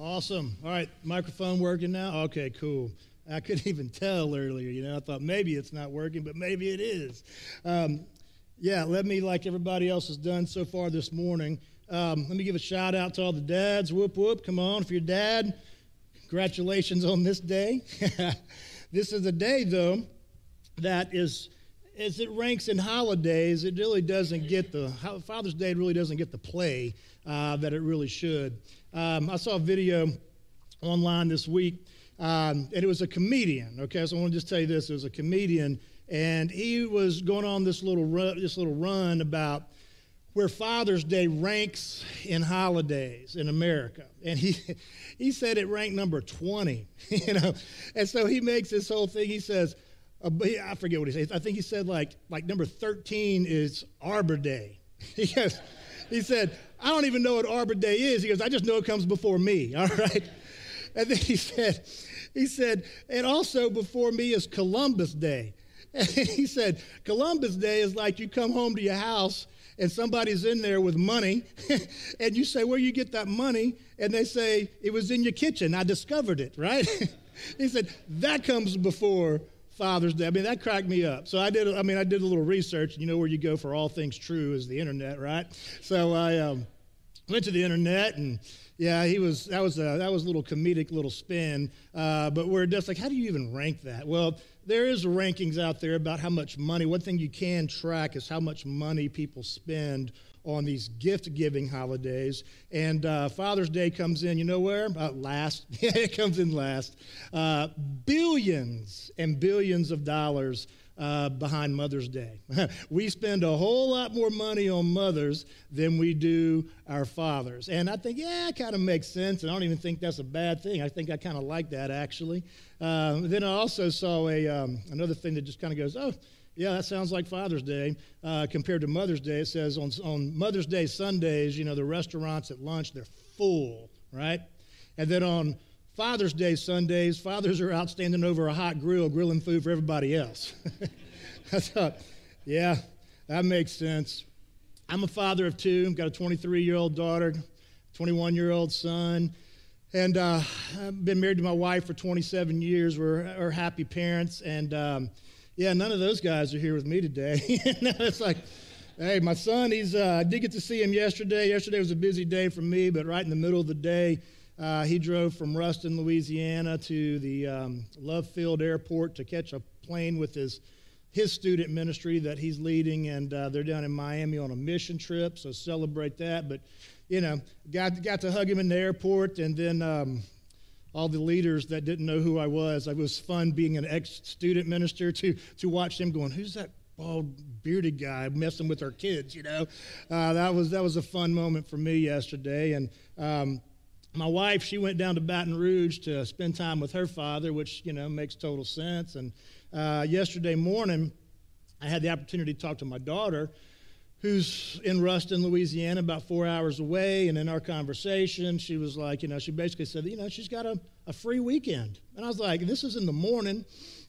Awesome. All right, microphone working now? Okay, cool. I couldn't even tell earlier, you know. I thought maybe it's not working, but maybe it is. Um, yeah, let me, like everybody else has done so far this morning, um, let me give a shout out to all the dads. Whoop, whoop. Come on. If you're dad, congratulations on this day. this is a day, though, that is, as it ranks in holidays, it really doesn't get the, Father's Day really doesn't get the play uh, that it really should. Um, I saw a video online this week, um, and it was a comedian. Okay, so I want to just tell you this: it was a comedian, and he was going on this little run, this little run about where Father's Day ranks in holidays in America, and he he said it ranked number twenty. You know, and so he makes this whole thing. He says. I forget what he said. I think he said like like number 13 is Arbor Day. he goes, he said, I don't even know what Arbor Day is. He goes, I just know it comes before me. All right. And then he said, he said, and also before me is Columbus Day. And he said, Columbus Day is like you come home to your house and somebody's in there with money, and you say, Where you get that money? And they say, It was in your kitchen. I discovered it, right? he said, That comes before Father's Day. I mean, that cracked me up. So I did. I mean, I did a little research. You know where you go for all things true is the internet, right? So I um, went to the internet and. Yeah, he was. That was a that was a little comedic little spin. Uh, but we're just like, how do you even rank that? Well, there is rankings out there about how much money. One thing you can track is how much money people spend on these gift giving holidays. And uh, Father's Day comes in, you know where? Uh, last. Yeah, it comes in last. Uh, billions and billions of dollars uh, behind Mother's Day. we spend a whole lot more money on mothers than we do our fathers. And I think, yeah, it kind of makes sense. And I don't even think that's a bad thing. I think I kind of like that, actually. Uh, then I also saw a, um, another thing that just kind of goes, oh, yeah, that sounds like Father's Day. Uh, compared to Mother's Day, it says on, on Mother's Day Sundays, you know, the restaurants at lunch, they're full, right? And then on Father's Day Sundays, fathers are out standing over a hot grill grilling food for everybody else. I thought, yeah, that makes sense. I'm a father of two. I've got a 23 year old daughter, 21 year old son. And uh, I've been married to my wife for 27 years. We're, we're happy parents. And um, yeah, none of those guys are here with me today. it's like, hey, my son, he's, uh, I did get to see him yesterday. Yesterday was a busy day for me, but right in the middle of the day, uh, he drove from Ruston, Louisiana to the um, Love Field Airport to catch a plane with his, his student ministry that he's leading, and uh, they're down in Miami on a mission trip, so celebrate that. But, you know, got, got to hug him in the airport, and then um, all the leaders that didn't know who I was. It was fun being an ex student minister to, to watch them going, Who's that bald bearded guy messing with our kids? You know, uh, that, was, that was a fun moment for me yesterday. And um, my wife, she went down to Baton Rouge to spend time with her father, which, you know, makes total sense. And uh, yesterday morning, I had the opportunity to talk to my daughter who's in Ruston, Louisiana, about four hours away. And in our conversation, she was like, you know, she basically said, you know, she's got a, a free weekend. And I was like, this is in the morning.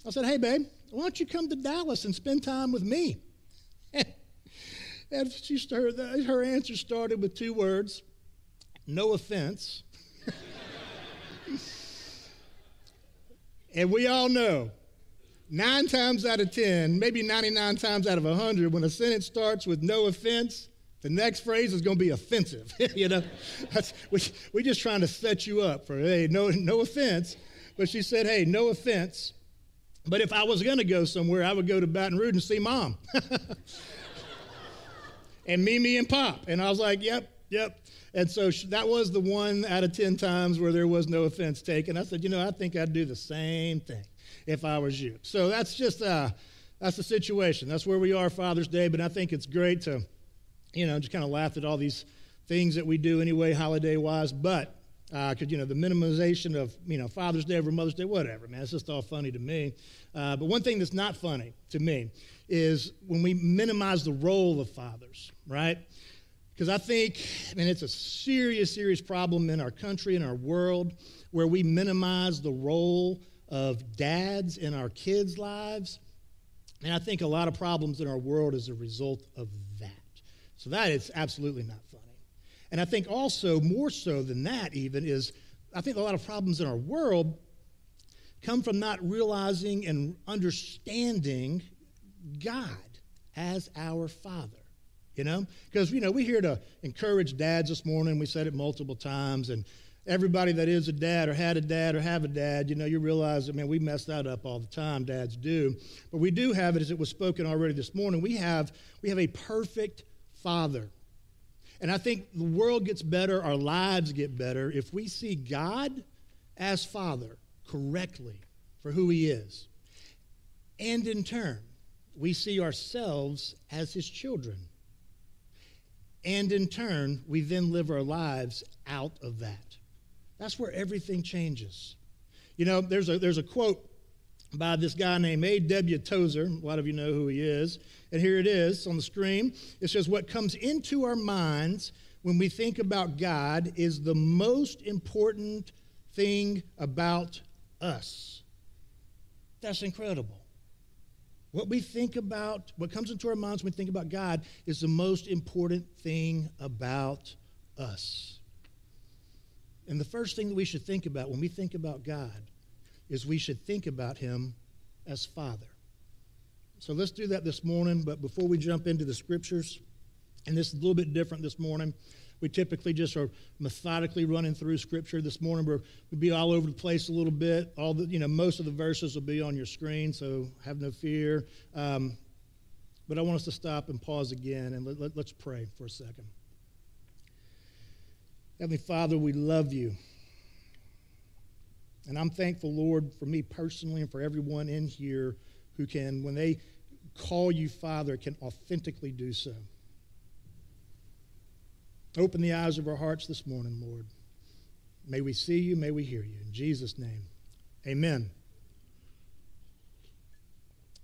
I said, hey, babe, why don't you come to Dallas and spend time with me? and she started, her answer started with two words no offense. and we all know nine times out of 10, maybe 99 times out of 100, when a sentence starts with no offense, the next phrase is going to be offensive. you know, That's, we, we're just trying to set you up for, hey, no, no offense. But she said, hey, no offense. But if I was going to go somewhere, I would go to Baton Rouge and see mom. and Mimi and Pop. And I was like, yep, yep. And so that was the one out of 10 times where there was no offense taken. I said, you know, I think I'd do the same thing if I was you. So that's just uh, that's the situation. That's where we are Father's Day. But I think it's great to, you know, just kind of laugh at all these things that we do anyway, holiday wise. But because uh, you know the minimization of you know Father's Day over Mother's Day, whatever, man. It's just all funny to me. Uh, but one thing that's not funny to me is when we minimize the role of fathers, right? Because I think, I mean, it's a serious, serious problem in our country, in our world, where we minimize the role of dads in our kids' lives. And I think a lot of problems in our world is a result of that. So that is absolutely not funny. And I think also, more so than that, even, is I think a lot of problems in our world come from not realizing and understanding God as our Father. You know? Because, you know, we're here to encourage dads this morning. We said it multiple times. And everybody that is a dad or had a dad or have a dad, you know, you realize that, man, we mess that up all the time. Dads do. But we do have it, as it was spoken already this morning. We have, we have a perfect Father. And I think the world gets better, our lives get better if we see God as Father correctly for who He is. And in turn, we see ourselves as His children. And in turn, we then live our lives out of that. That's where everything changes. You know, there's a, there's a quote by this guy named A.W. Tozer. A lot of you know who he is. And here it is on the screen. It says, What comes into our minds when we think about God is the most important thing about us. That's incredible. What we think about, what comes into our minds when we think about God, is the most important thing about us. And the first thing that we should think about when we think about God is we should think about Him as Father. So let's do that this morning. But before we jump into the scriptures, and this is a little bit different this morning, we typically just are methodically running through Scripture. This morning we're, we'll be all over the place a little bit. All the, you know, most of the verses will be on your screen, so have no fear. Um, but I want us to stop and pause again, and let, let, let's pray for a second. Heavenly Father, we love you. And I'm thankful, Lord, for me personally and for everyone in here who can, when they call you Father, can authentically do so. Open the eyes of our hearts this morning, Lord. May we see you, may we hear you. In Jesus' name, amen.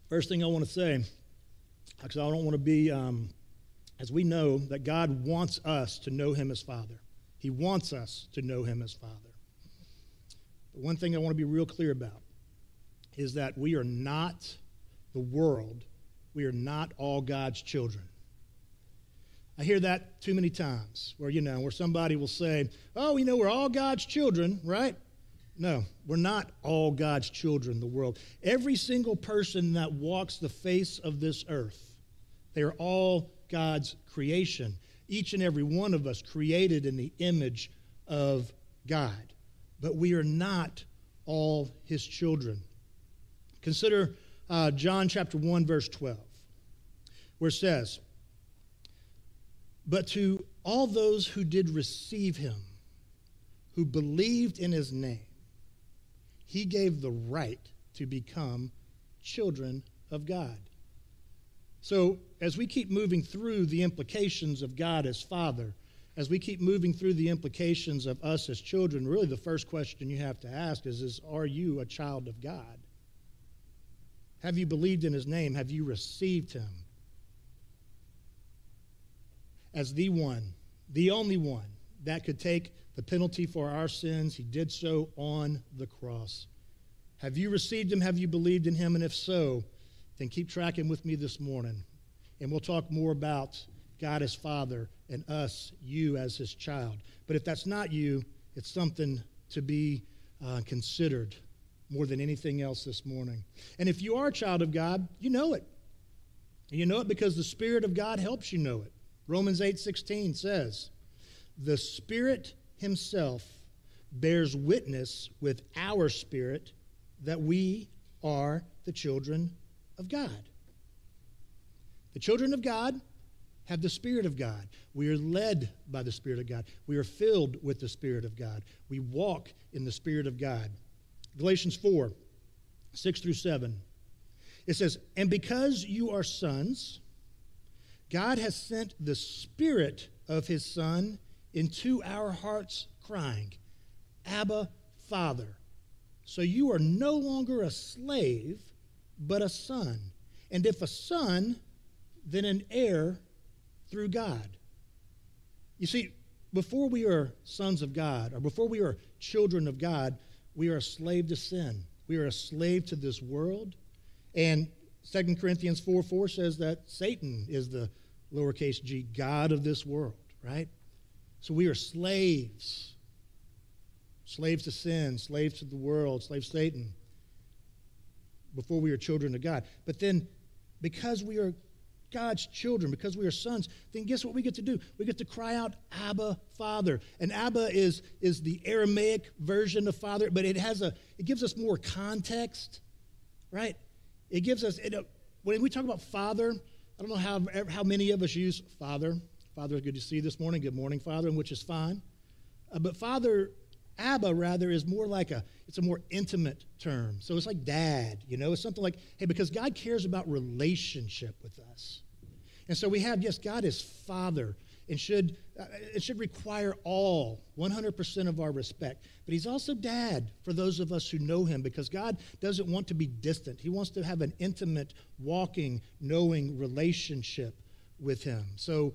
First thing I want to say, because I don't want to be, um, as we know, that God wants us to know Him as Father. He wants us to know Him as Father. But one thing I want to be real clear about is that we are not the world, we are not all God's children. I hear that too many times where, you know, where somebody will say, oh, you know, we're all God's children, right? No, we're not all God's children, the world. Every single person that walks the face of this earth, they are all God's creation. Each and every one of us created in the image of God. But we are not all his children. Consider uh, John chapter 1, verse 12, where it says, but to all those who did receive him, who believed in his name, he gave the right to become children of God. So, as we keep moving through the implications of God as Father, as we keep moving through the implications of us as children, really the first question you have to ask is, is Are you a child of God? Have you believed in his name? Have you received him? as the one, the only one that could take the penalty for our sins. He did so on the cross. Have you received him? Have you believed in him? And if so, then keep tracking with me this morning. And we'll talk more about God as Father and us, you as his child. But if that's not you, it's something to be uh, considered more than anything else this morning. And if you are a child of God, you know it. And you know it because the Spirit of God helps you know it. Romans 8:16 says, "The Spirit himself bears witness with our spirit that we are the children of God." The children of God have the Spirit of God. We are led by the Spirit of God. We are filled with the Spirit of God. We walk in the Spirit of God. Galatians 4 6 through 7. It says, And because you are sons, God has sent the Spirit of His Son into our hearts, crying, Abba, Father. So you are no longer a slave, but a son. And if a son, then an heir through God. You see, before we are sons of God, or before we are children of God, we are a slave to sin. We are a slave to this world. And 2 Corinthians 4 4 says that Satan is the lowercase g, God of this world, right? So we are slaves. slaves to sin, slaves to the world, slaves to Satan, before we are children of God. But then, because we are God's children, because we are sons, then guess what we get to do? We get to cry out, Abba, Father. And Abba is, is the Aramaic version of Father, but it has a it gives us more context, right? It gives us it, when we talk about Father. I don't know how how many of us use Father. Father, is good to see you this morning. Good morning, Father, which is fine. Uh, but Father, Abba rather is more like a it's a more intimate term. So it's like dad, you know. It's something like hey, because God cares about relationship with us. And so we have, yes, God is Father and should, uh, it should require all, 100% of our respect. But He's also Dad for those of us who know Him because God doesn't want to be distant. He wants to have an intimate, walking, knowing relationship with Him. So,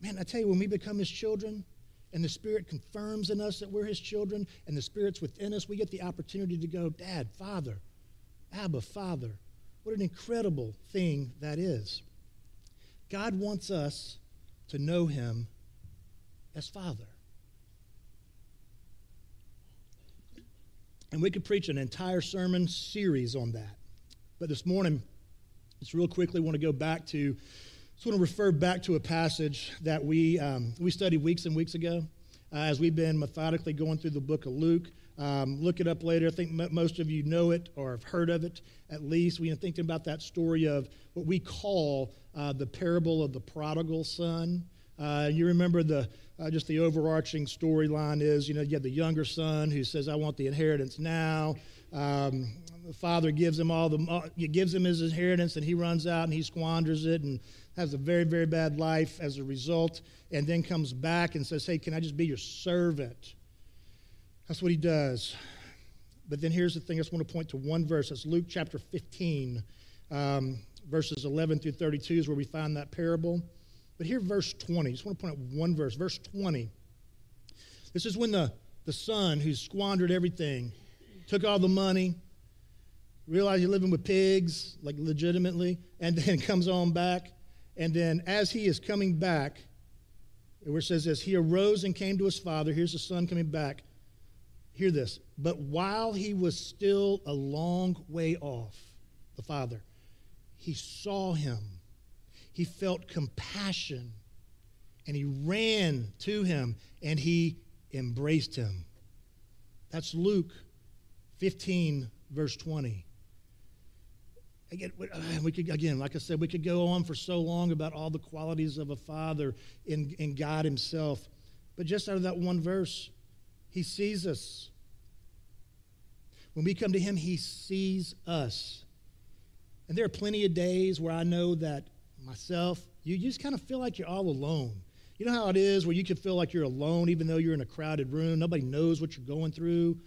man, I tell you, when we become His children, and the Spirit confirms in us that we're His children, and the Spirit's within us, we get the opportunity to go, Dad, Father, Abba, Father. What an incredible thing that is. God wants us to know him as Father. And we could preach an entire sermon series on that. But this morning, just real quickly want to go back to, just want to refer back to a passage that we, um, we studied weeks and weeks ago uh, as we've been methodically going through the book of Luke. Um, look it up later. I think most of you know it or have heard of it at least. We are thinking about that story of what we call uh, the parable of the prodigal son. Uh, you remember the uh, just the overarching storyline is you know you have the younger son who says I want the inheritance now. Um, the father gives him all the uh, gives him his inheritance and he runs out and he squanders it and has a very very bad life as a result and then comes back and says hey can I just be your servant? That's what he does. But then here's the thing I just want to point to one verse. That's Luke chapter 15. Um, verses 11 through 32 is where we find that parable. But here, verse 20, I just want to point out one verse. Verse 20. This is when the, the son who squandered everything, took all the money, realized he's living with pigs, like legitimately, and then comes on back. And then as he is coming back, where it says this, he arose and came to his father. Here's the son coming back. Hear this. But while he was still a long way off, the father, he saw him. He felt compassion and he ran to him and he embraced him. That's Luke 15, verse 20. Again, we uh, could, again, like I said, we could go on for so long about all the qualities of a father in, in God Himself. But just out of that one verse, He sees us. When we come to Him, He sees us. And there are plenty of days where I know that myself, you just kind of feel like you're all alone. You know how it is where you can feel like you're alone even though you're in a crowded room, nobody knows what you're going through.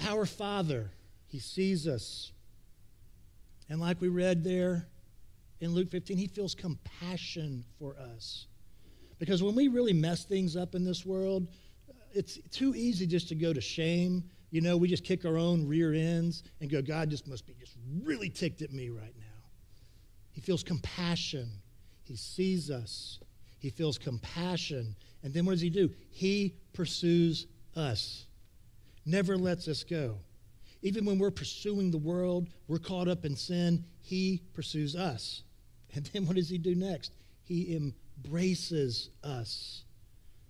Our Father, He sees us. And like we read there in Luke 15, He feels compassion for us. Because when we really mess things up in this world, uh, it's too easy just to go to shame you know, we just kick our own rear ends and go, God just must be just really ticked at me right now. He feels compassion. He sees us. He feels compassion. And then what does he do? He pursues us, never lets us go. Even when we're pursuing the world, we're caught up in sin, he pursues us. And then what does he do next? He embraces us.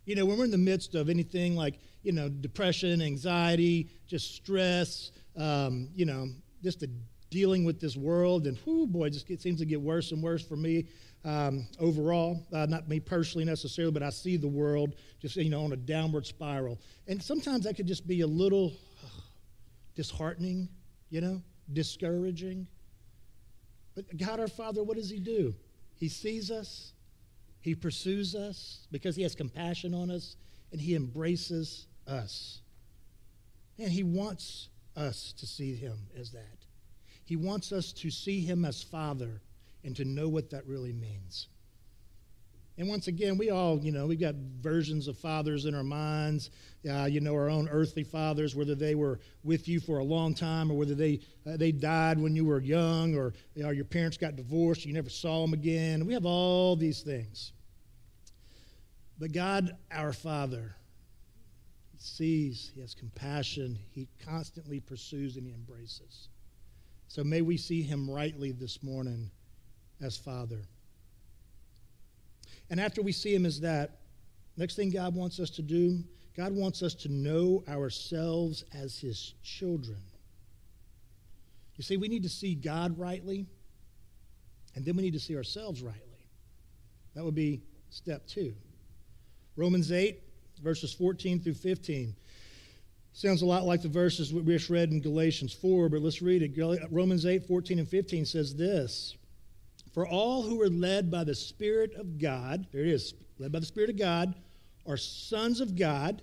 You know, when we're in the midst of anything like, you know, depression, anxiety, just stress, um, you know, just the dealing with this world, and whoo, boy, just it seems to get worse and worse for me um, overall. Uh, not me personally necessarily, but I see the world just, you know, on a downward spiral. And sometimes that could just be a little uh, disheartening, you know, discouraging. But God our Father, what does He do? He sees us, he pursues us because he has compassion on us and he embraces us. And he wants us to see him as that. He wants us to see him as Father and to know what that really means. And once again, we all, you know, we've got versions of fathers in our minds. Uh, you know, our own earthly fathers, whether they were with you for a long time or whether they, uh, they died when you were young or you know, your parents got divorced, you never saw them again. We have all these things. But God, our Father, sees, he has compassion, he constantly pursues, and he embraces. So may we see him rightly this morning as Father. And after we see him as that, next thing God wants us to do, God wants us to know ourselves as his children. You see, we need to see God rightly, and then we need to see ourselves rightly. That would be step two. Romans 8, verses 14 through 15. Sounds a lot like the verses we just read in Galatians 4, but let's read it. Romans 8, 14 and 15 says this For all who are led by the Spirit of God, there it is, led by the Spirit of God, are sons of God.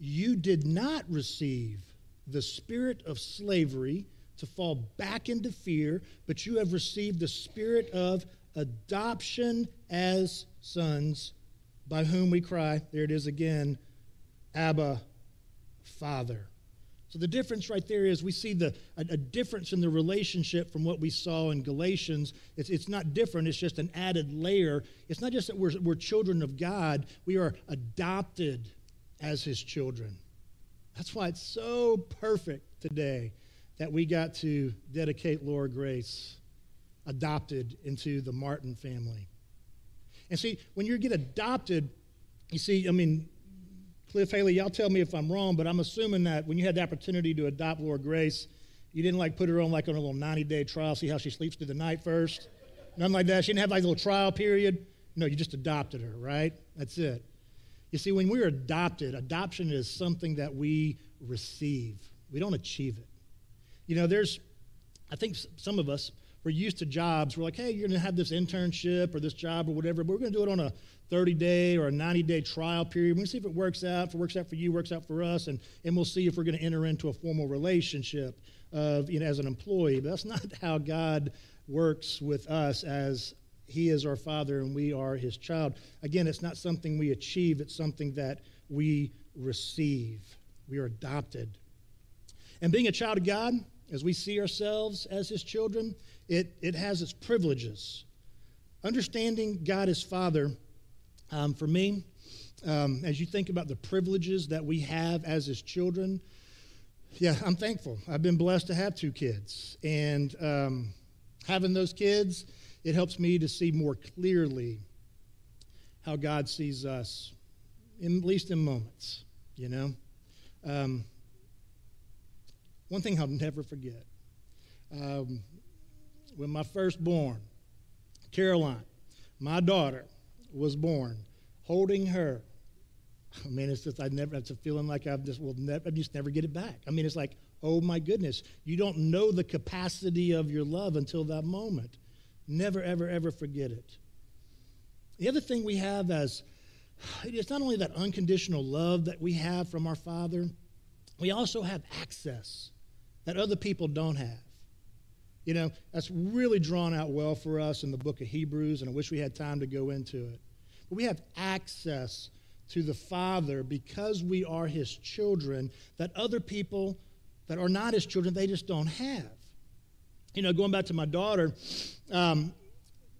You did not receive the spirit of slavery to fall back into fear, but you have received the spirit of adoption as sons, by whom we cry, there it is again, Abba, Father. So the difference right there is we see the, a, a, difference in the relationship from what we saw in Galatians. It's, it's not different, it's just an added layer. It's not just that we're, we're children of God, we are adopted as his children. That's why it's so perfect today that we got to dedicate Laura Grace adopted into the Martin family. And see, when you get adopted, you see, I mean, Cliff Haley, y'all tell me if I'm wrong, but I'm assuming that when you had the opportunity to adopt Laura Grace, you didn't like put her on like on a little 90 day trial, see how she sleeps through the night first. Nothing like that. She didn't have like a little trial period. No, you just adopted her, right? That's it. You see, when we're adopted, adoption is something that we receive. We don't achieve it. You know, there's, I think some of us, we're used to jobs. We're like, hey, you're going to have this internship or this job or whatever, but we're going to do it on a 30 day or a 90 day trial period. We'll see if it works out. If it works out for you, works out for us, and, and we'll see if we're going to enter into a formal relationship of, you know, as an employee. But that's not how God works with us as He is our Father and we are His child. Again, it's not something we achieve, it's something that we receive. We are adopted. And being a child of God, as we see ourselves as His children, it, it has its privileges. Understanding God as Father, um, for me, um, as you think about the privileges that we have as His children, yeah, I'm thankful. I've been blessed to have two kids. And um, having those kids, it helps me to see more clearly how God sees us, in, at least in moments, you know? Um, one thing I'll never forget um, when my firstborn, Caroline, my daughter, was born, holding her, I mean, it's just, I never, it's a feeling like I've just, will never, I just never get it back. I mean, it's like, oh my goodness, you don't know the capacity of your love until that moment. Never, ever, ever forget it. The other thing we have as, it's not only that unconditional love that we have from our Father, we also have access that other people don't have. You know, that's really drawn out well for us in the book of Hebrews, and I wish we had time to go into it. But we have access to the Father because we are His children that other people that are not His children, they just don't have. You know, going back to my daughter, um,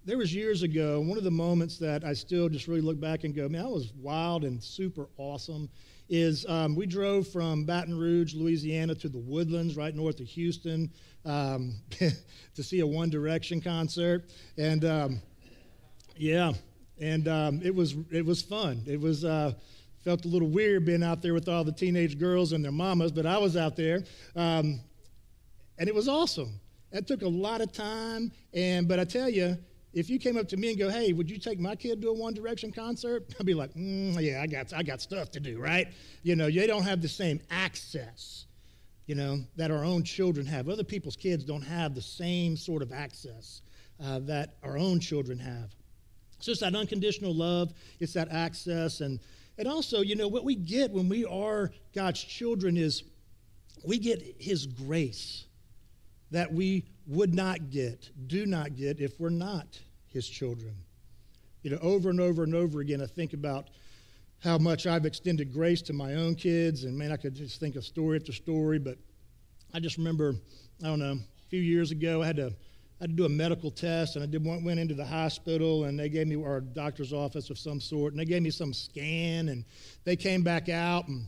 there was years ago, one of the moments that I still just really look back and go, man, that was wild and super awesome is um, we drove from Baton Rouge, Louisiana to the Woodlands right north of Houston um, to see a One Direction concert. And um, yeah, and um, it, was, it was fun. It was. Uh, felt a little weird being out there with all the teenage girls and their mamas, but I was out there, um, and it was awesome. That took a lot of time, and but I tell you, if you came up to me and go, "Hey, would you take my kid to a One Direction concert?" I'd be like, mm, "Yeah, I got I got stuff to do, right?" You know, they don't have the same access, you know, that our own children have. Other people's kids don't have the same sort of access uh, that our own children have. It's that unconditional love, it's that access, and and also, you know, what we get when we are God's children is we get His grace that we would not get, do not get if we're not his children. You know, over and over and over again, I think about how much I've extended grace to my own kids, and man, I could just think of story after story, but I just remember, I don't know, a few years ago, I had to, I had to do a medical test, and I did went into the hospital, and they gave me our doctor's office of some sort, and they gave me some scan, and they came back out, and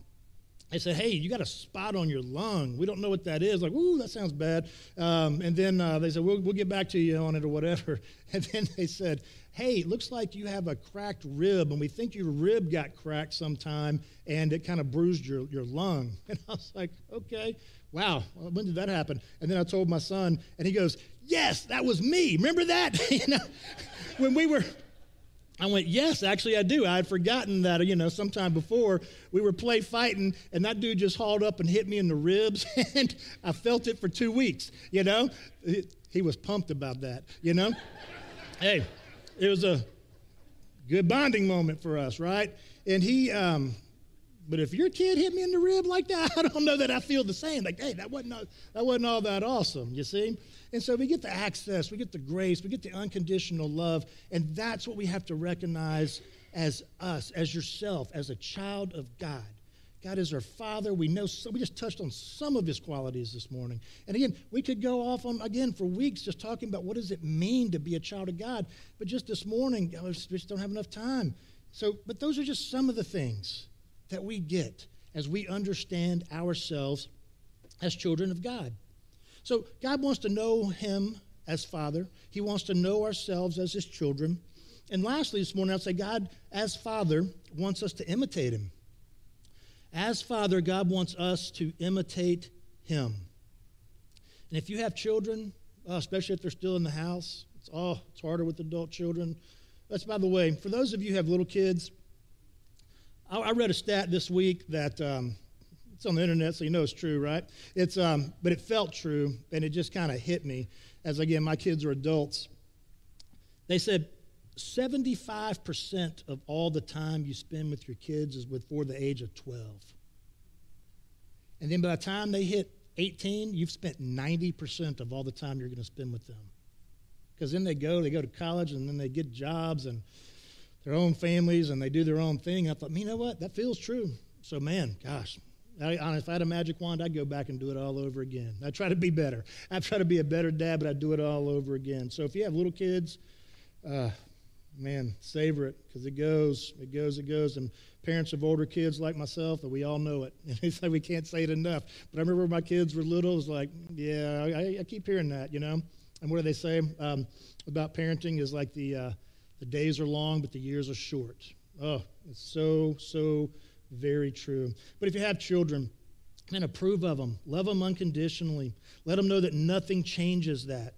they said, "Hey, you got a spot on your lung. We don't know what that is." Like, "Ooh, that sounds bad." Um, and then uh, they said, we'll, "We'll get back to you on it or whatever." And then they said, "Hey, it looks like you have a cracked rib, and we think your rib got cracked sometime, and it kind of bruised your your lung." And I was like, "Okay, wow, when did that happen?" And then I told my son, and he goes, "Yes, that was me. Remember that? you know, when we were." I went, yes, actually I do. I had forgotten that, you know, sometime before we were play fighting and that dude just hauled up and hit me in the ribs and I felt it for two weeks, you know. He was pumped about that, you know. hey, it was a good bonding moment for us, right? And he, um, but if your kid hit me in the rib like that, I don't know that I feel the same. Like, hey, that wasn't, all, that wasn't all that awesome, you see? And so we get the access, we get the grace, we get the unconditional love, and that's what we have to recognize as us, as yourself, as a child of God. God is our Father. We know so, we just touched on some of His qualities this morning, and again, we could go off on again for weeks just talking about what does it mean to be a child of God. But just this morning, we just don't have enough time. So, but those are just some of the things that we get as we understand ourselves as children of God. So God wants to know him as Father. He wants to know ourselves as his children. And lastly, this morning, I'll say God, as Father, wants us to imitate him. As Father, God wants us to imitate him. And if you have children, uh, especially if they're still in the house, it's, oh, it's harder with adult children. That's by the way, for those of you who have little kids, I, I read a stat this week that um, it's on the internet, so you know it's true, right? It's, um, but it felt true, and it just kind of hit me as, again, my kids are adults. They said 75% of all the time you spend with your kids is before the age of 12. And then by the time they hit 18, you've spent 90% of all the time you're going to spend with them. Because then they go, they go to college, and then they get jobs and their own families, and they do their own thing. I thought, you know what? That feels true. So, man, gosh, I, if I had a magic wand, I'd go back and do it all over again. I'd try to be better. I'd try to be a better dad, but I'd do it all over again. So if you have little kids, uh, man, savor it because it goes, it goes, it goes. And parents of older kids like myself, we all know it. And it's like we can't say it enough. But I remember when my kids were little, it was like, yeah, I, I keep hearing that, you know. And what do they say um, about parenting is like the uh, the days are long, but the years are short. Oh, it's so so very true. But if you have children, man, approve of them, love them unconditionally, let them know that nothing changes that.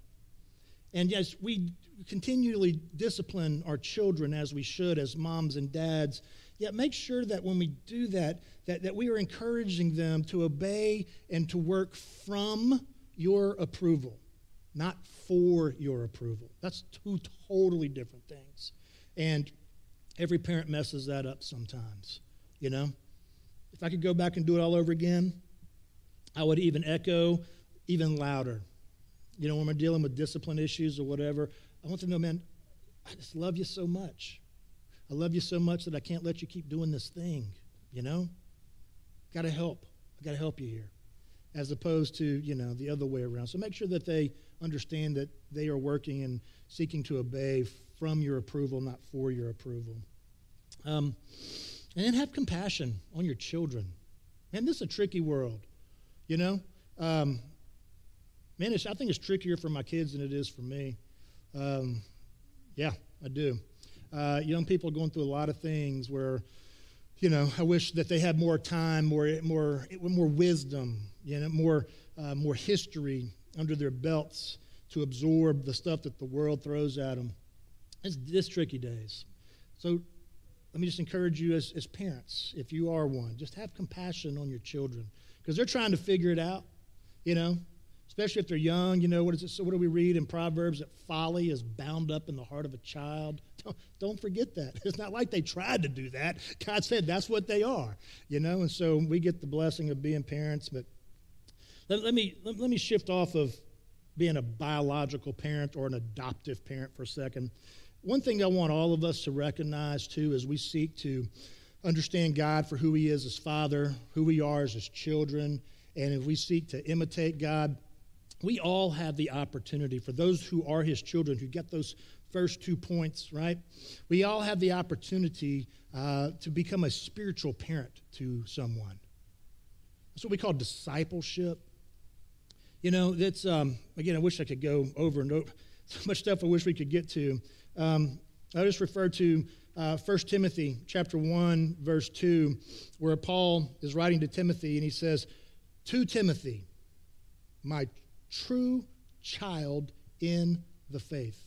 And yes, we continually discipline our children as we should as moms and dads. Yet make sure that when we do that, that, that we are encouraging them to obey and to work from your approval, not for your approval. That's two totally different things. And every parent messes that up sometimes. You know, if I could go back and do it all over again, I would even echo even louder. You know, when we're dealing with discipline issues or whatever, I want to know, man, I just love you so much. I love you so much that I can't let you keep doing this thing, you know? Got to help. I got to help you here. As opposed to, you know, the other way around. So make sure that they understand that they are working and seeking to obey from your approval, not for your approval. Um, and then have compassion on your children. Man, this is a tricky world, you know? Um, man, I think it's trickier for my kids than it is for me. Um, yeah, I do. Uh, young people are going through a lot of things where, you know, I wish that they had more time, more, more, more wisdom, you know, more, uh, more history under their belts to absorb the stuff that the world throws at them. It's, it's tricky days. So let me just encourage you as, as parents, if you are one, just have compassion on your children because they're trying to figure it out, you know, especially if they're young. You know, what is it? So, what do we read in Proverbs? That folly is bound up in the heart of a child. Don't, don't forget that. It's not like they tried to do that. God said that's what they are, you know, and so we get the blessing of being parents. But let, let me, let, let me shift off of being a biological parent or an adoptive parent for a second one thing I want all of us to recognize too as we seek to understand God for who He is as Father, who we are as His children, and if we seek to imitate God, we all have the opportunity for those who are His children who get those first two points, right? We all have the opportunity uh, to become a spiritual parent to someone. That's what we call discipleship. You know, that's, um, again, I wish I could go over and over. So much stuff I wish we could get to. Um, I just refer to uh, 1 Timothy chapter 1, verse 2, where Paul is writing to Timothy and he says, To Timothy, my true child in the faith.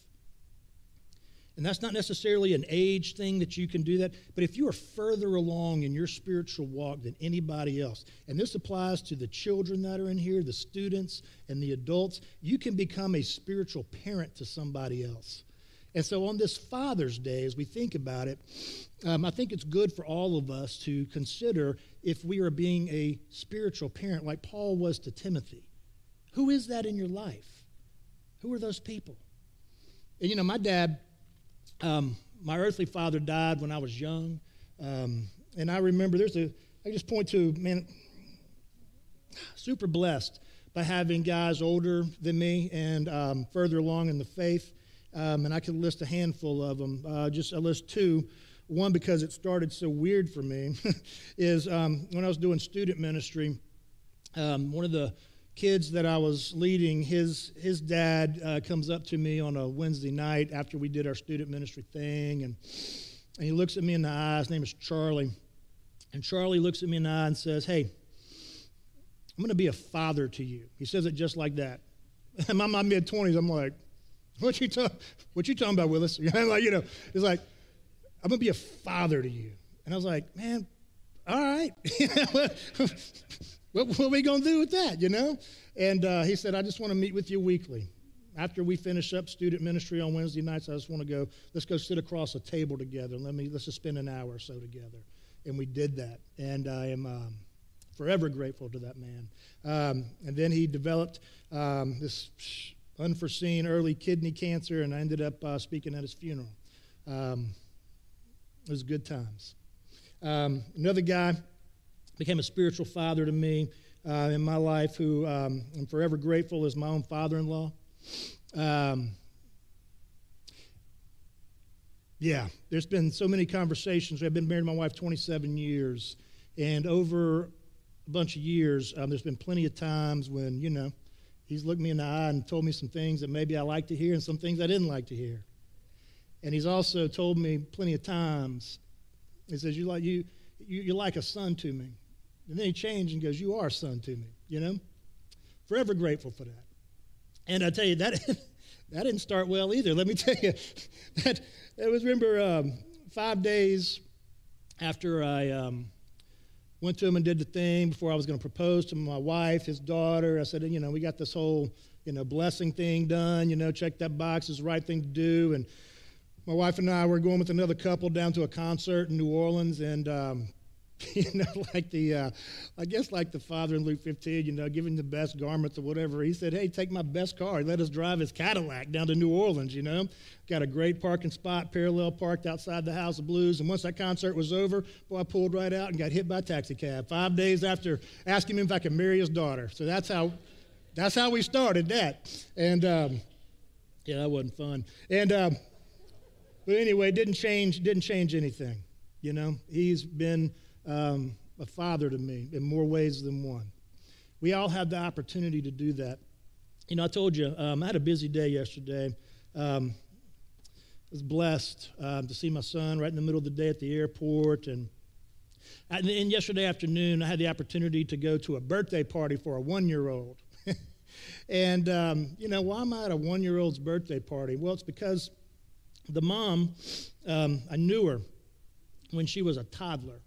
And that's not necessarily an age thing that you can do that, but if you are further along in your spiritual walk than anybody else, and this applies to the children that are in here, the students, and the adults, you can become a spiritual parent to somebody else. And so on this Father's Day, as we think about it, um, I think it's good for all of us to consider if we are being a spiritual parent like Paul was to Timothy. Who is that in your life? Who are those people? And you know, my dad, um, my earthly father died when I was young. Um, and I remember there's a, I just point to, man, super blessed by having guys older than me and um, further along in the faith um, and I could list a handful of them. Uh, just I list two. One because it started so weird for me is um, when I was doing student ministry. Um, one of the kids that I was leading, his his dad uh, comes up to me on a Wednesday night after we did our student ministry thing, and and he looks at me in the eye. His name is Charlie, and Charlie looks at me in the eye and says, "Hey, I'm going to be a father to you." He says it just like that. In my mid twenties. I'm like, what you, what you talking about, Willis? like, you know, it's like, I'm going to be a father to you. And I was like, man, all right. what, what, are we going to do with that, you know? And uh, he said, I just want to meet with you weekly. After we finish up student ministry on Wednesday nights, I just want to go, let's go sit across a table together. Let me, let's just spend an hour or so together. And we did that. And I am um, forever grateful to that man. Um, and then he developed um, this unforeseen early kidney cancer, and I ended up uh, speaking at his funeral. Um, it was good times. Um, another guy became a spiritual father to me uh, in my life who um, I'm forever grateful is my own father in law. Um, yeah, there's been so many conversations. I've been married to my wife 27 years, and over a bunch of years, um, there's been plenty of times when, you know, he's looked me in the eye and told me some things that maybe I like to hear and some things I didn't like to hear. And he's also told me plenty of times, he says, you like, you, you, you're like a son to me. And then he changed and goes, you are son to me, you know? Forever grateful for that. And I tell you, that, that didn't start well either. Let me tell you, that, it was, remember, um, five days after I um, went to him and did the thing before I was going to propose to my wife, his daughter. I said, you know, we got this whole, you know, blessing thing done. You know, check that box is the right thing to do. And my wife and I were going with another couple down to a concert in New Orleans, and um, you know, like the, uh, I guess like the father in Luke 15, you know, giving the best garments or whatever. He said, hey, take my best car. Let us drive his Cadillac down to New Orleans, you know. Got a great parking spot, parallel parked outside the House of Blues. And once that concert was over, boy, I pulled right out and got hit by a taxi cab. Five days after asking him if I could marry his daughter. So that's how, that's how we started that. And, um, yeah, that wasn't fun. And, um, but anyway, didn't change, didn't change anything. You know, he's been um, a father to me in more ways than one. We all have the opportunity to do that. You know, I told you, um, I had a busy day yesterday. Um, I was blessed um, to see my son right in the middle of the day at the airport. And, and yesterday afternoon, I had the opportunity to go to a birthday party for a one year old. and, um, you know, why am I at a one year old's birthday party? Well, it's because the mom, um, I knew her when she was a toddler.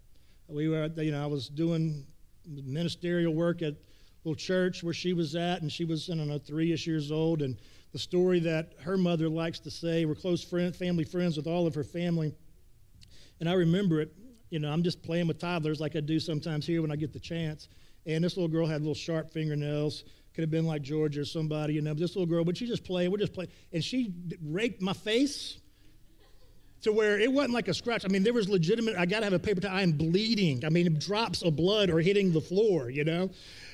We were, you know, I was doing ministerial work at a little church where she was at, and she was, I don't know, three-ish years old. And the story that her mother likes to say, we're close friend, family friends with all of her family. And I remember it, you know, I'm just playing with toddlers like I do sometimes here when I get the chance. And this little girl had little sharp fingernails. Could have been like Georgia or somebody, you know. This little girl, but she just played. We're just playing. And she raked my face to where it wasn't like a scratch. I mean, there was legitimate, I got to have a paper towel. I am bleeding. I mean, drops of blood are hitting the floor, you know.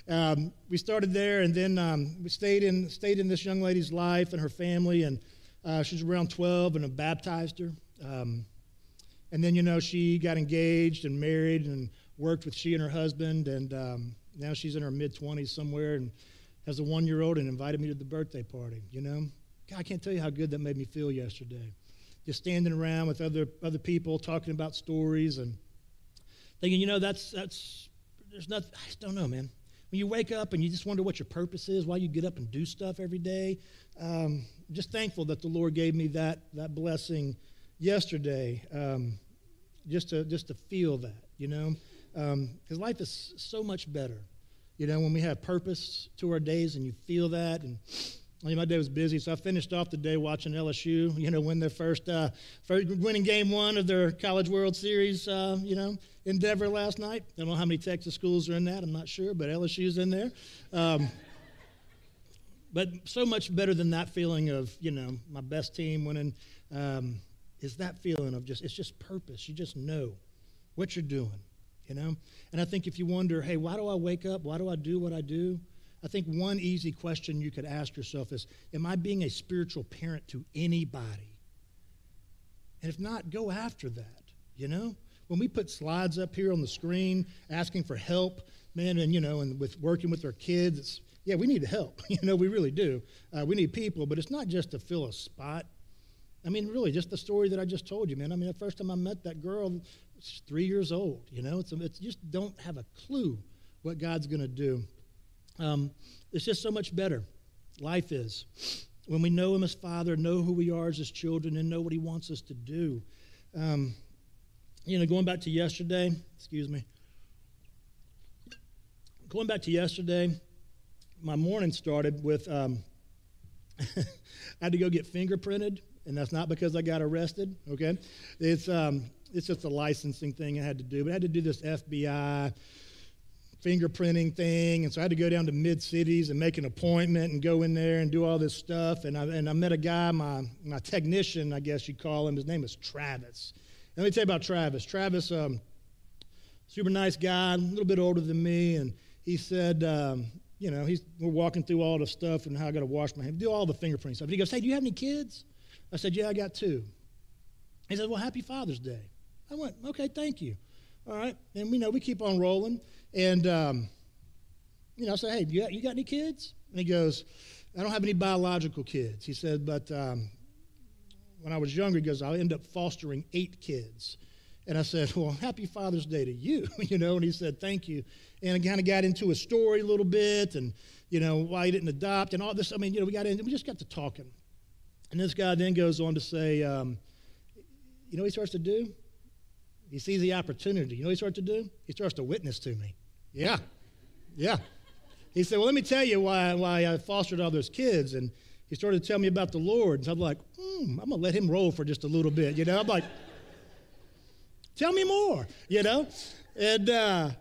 Um, we started there, and then um, we stayed in, stayed in this young lady's life and her family, and uh, around 12, and I baptized her. Um, and then, you know, she got engaged and married and worked with she and her husband, and um, now she's in her mid 20s somewhere and has a one year old and invited me to the birthday party, you know? God, I can't tell you how good that made me feel yesterday. Just standing around with other, other people talking about stories and thinking, you know, that's, that's, there's nothing, I just don't know, man. When you wake up and you just wonder what your purpose is, why you get up and do stuff every day, um, just thankful that the Lord gave me that, that blessing yesterday, um, just, to, just to feel that, you know? Because um, life is so much better, you know, when we have purpose to our days and you feel that. And my day was busy, so I finished off the day watching LSU, you know, win their first, uh, first winning game one of their College World Series, uh, you know, endeavor last night. I don't know how many Texas schools are in that, I'm not sure, but LSU's in there. Um, but so much better than that feeling of, you know, my best team winning um, is that feeling of just, it's just purpose. You just know what you're doing, you know? And I think if you wonder, hey, why do I wake up? Why do I do what I do? I think one easy question you could ask yourself is, am I being a spiritual parent to anybody? And if not, go after that, you know? When we put slides up here on the screen asking for help, man, and, you know, and with working with our kids, yeah, we need help. you know, we really do. Uh, we need people, but it's not just to fill a spot. I mean, really, just the story that I just told you, man. I mean, the first time I met that girl, she's three years old. You know, it's, it's just don't have a clue what God's going to do. Um, it's just so much better. Life is when we know Him as Father, know who we are as His children, and know what He wants us to do. Um, you know, going back to yesterday, excuse me. Going back to yesterday, my morning started with um, I had to go get fingerprinted, and that's not because I got arrested. Okay, it's um, it's just a licensing thing I had to do, but I had to do this FBI fingerprinting thing, and so I had to go down to mid cities and make an appointment and go in there and do all this stuff. And I and I met a guy, my my technician, I guess you'd call him. His name is Travis. let me tell you about Travis. Travis, um, super nice guy, a little bit older than me, and he said. Um, you know, he's, we're walking through all the stuff and how I got to wash my hands, do all the fingerprint stuff. And he goes, Hey, do you have any kids? I said, Yeah, I got two. He said, Well, happy Father's Day. I went, Okay, thank you. All right. And we know we keep on rolling. And, um, you know, I said, Hey, you got, you got any kids? And he goes, I don't have any biological kids. He said, But um, when I was younger, he goes, I'll end up fostering eight kids. And I said, Well, happy Father's Day to you, you know. And he said, Thank you. And I kind of got into a story a little bit and, you know, why he didn't adopt and all this. I mean, you know, we got in, we just got to talking. And this guy then goes on to say, um, You know he starts to do? He sees the opportunity. You know he starts to do? He starts to witness to me. Yeah. Yeah. He said, Well, let me tell you why, why I fostered all those kids. And he started to tell me about the Lord. And so I'm like, hmm, I'm going to let him roll for just a little bit. You know, I'm like, Tell me more, you know? And uh,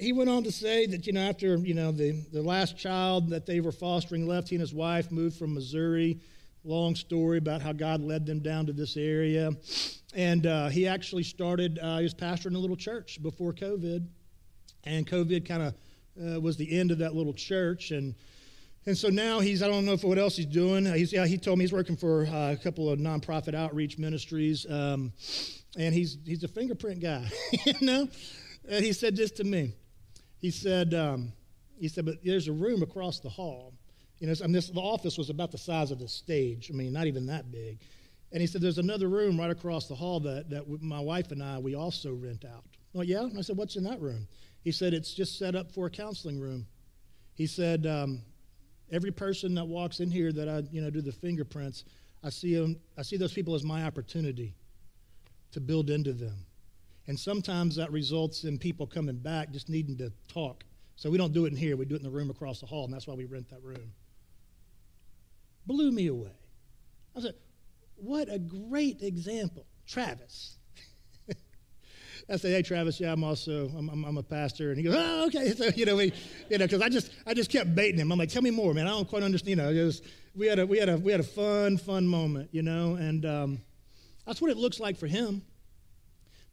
he went on to say that, you know, after, you know, the, the last child that they were fostering left, he and his wife moved from Missouri. Long story about how God led them down to this area. And uh, he actually started, uh, he was pastoring a little church before COVID. And COVID kind of uh, was the end of that little church. And and so now he's, I don't know if what else he's doing. He's, yeah, he told me he's working for uh, a couple of nonprofit outreach ministries. Um, and he's, he's a fingerprint guy, you know? And he said this to me. He said, um, he said, but there's a room across the hall. You know, I mean, this, the office was about the size of the stage. I mean, not even that big. And he said, there's another room right across the hall that, that my wife and I, we also rent out. Well, yeah? And I said, what's in that room? He said, it's just set up for a counseling room. He said, um, every person that walks in here that I, you know, do the fingerprints, I see them, I see those people as my opportunity to build into them. And sometimes that results in people coming back just needing to talk. So we don't do it in here, we do it in the room across the hall, and that's why we rent that room. Blew me away. I said, what a great example. Travis. I say, hey, Travis, yeah, I'm also, I'm, I'm, I'm, a pastor. And he goes, oh, okay. So, you know, we, you know, because I just, I just kept baiting him. I'm like, tell me more, man. I don't quite understand. You know, was, we had a, we had a, we had a fun, fun moment, you know, and um, that's what it looks like for him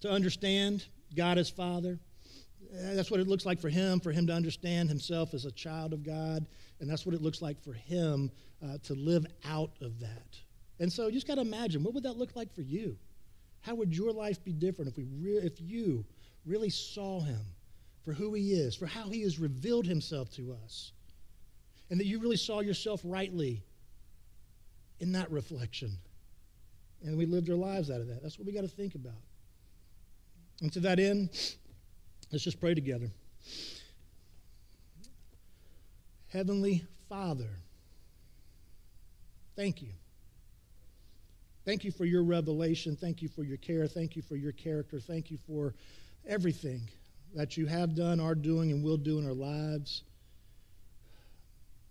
to understand God as Father. Uh, that's what it looks like for him, for him to understand himself as a child of God. And that's what it looks like for him uh, to live out of that. And so you just got to imagine what would that look like for you? How would your life be different if, we re- if you really saw him for who He is, for how He has revealed Himself to us, and that you really saw yourself rightly in that reflection. And we lived our lives out of that. That's what we got to think about. And to that end, let's just pray together. Heavenly Father, thank you. Thank you for your revelation. Thank you for your care. Thank you for your character. Thank you for everything that you have done, are doing, and will do in our lives.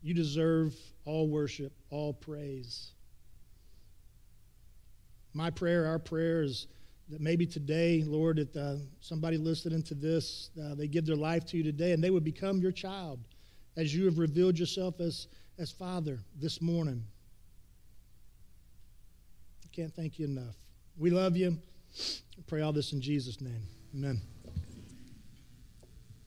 You deserve all worship, all praise. My prayer, our prayer is that maybe today, Lord, that uh, somebody listening to this, uh, they give their life to you today and they would become your child as you have revealed yourself as, as Father this morning. Can't thank you enough. We love you. Pray all this in Jesus' name. Amen.